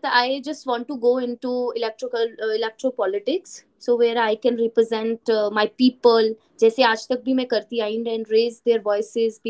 I just want to go into electrical uh, electro politics, So where I can represent uh, my people. जैसे आज तक भी मैं करती आई एंड रेज देयर वॉइसेस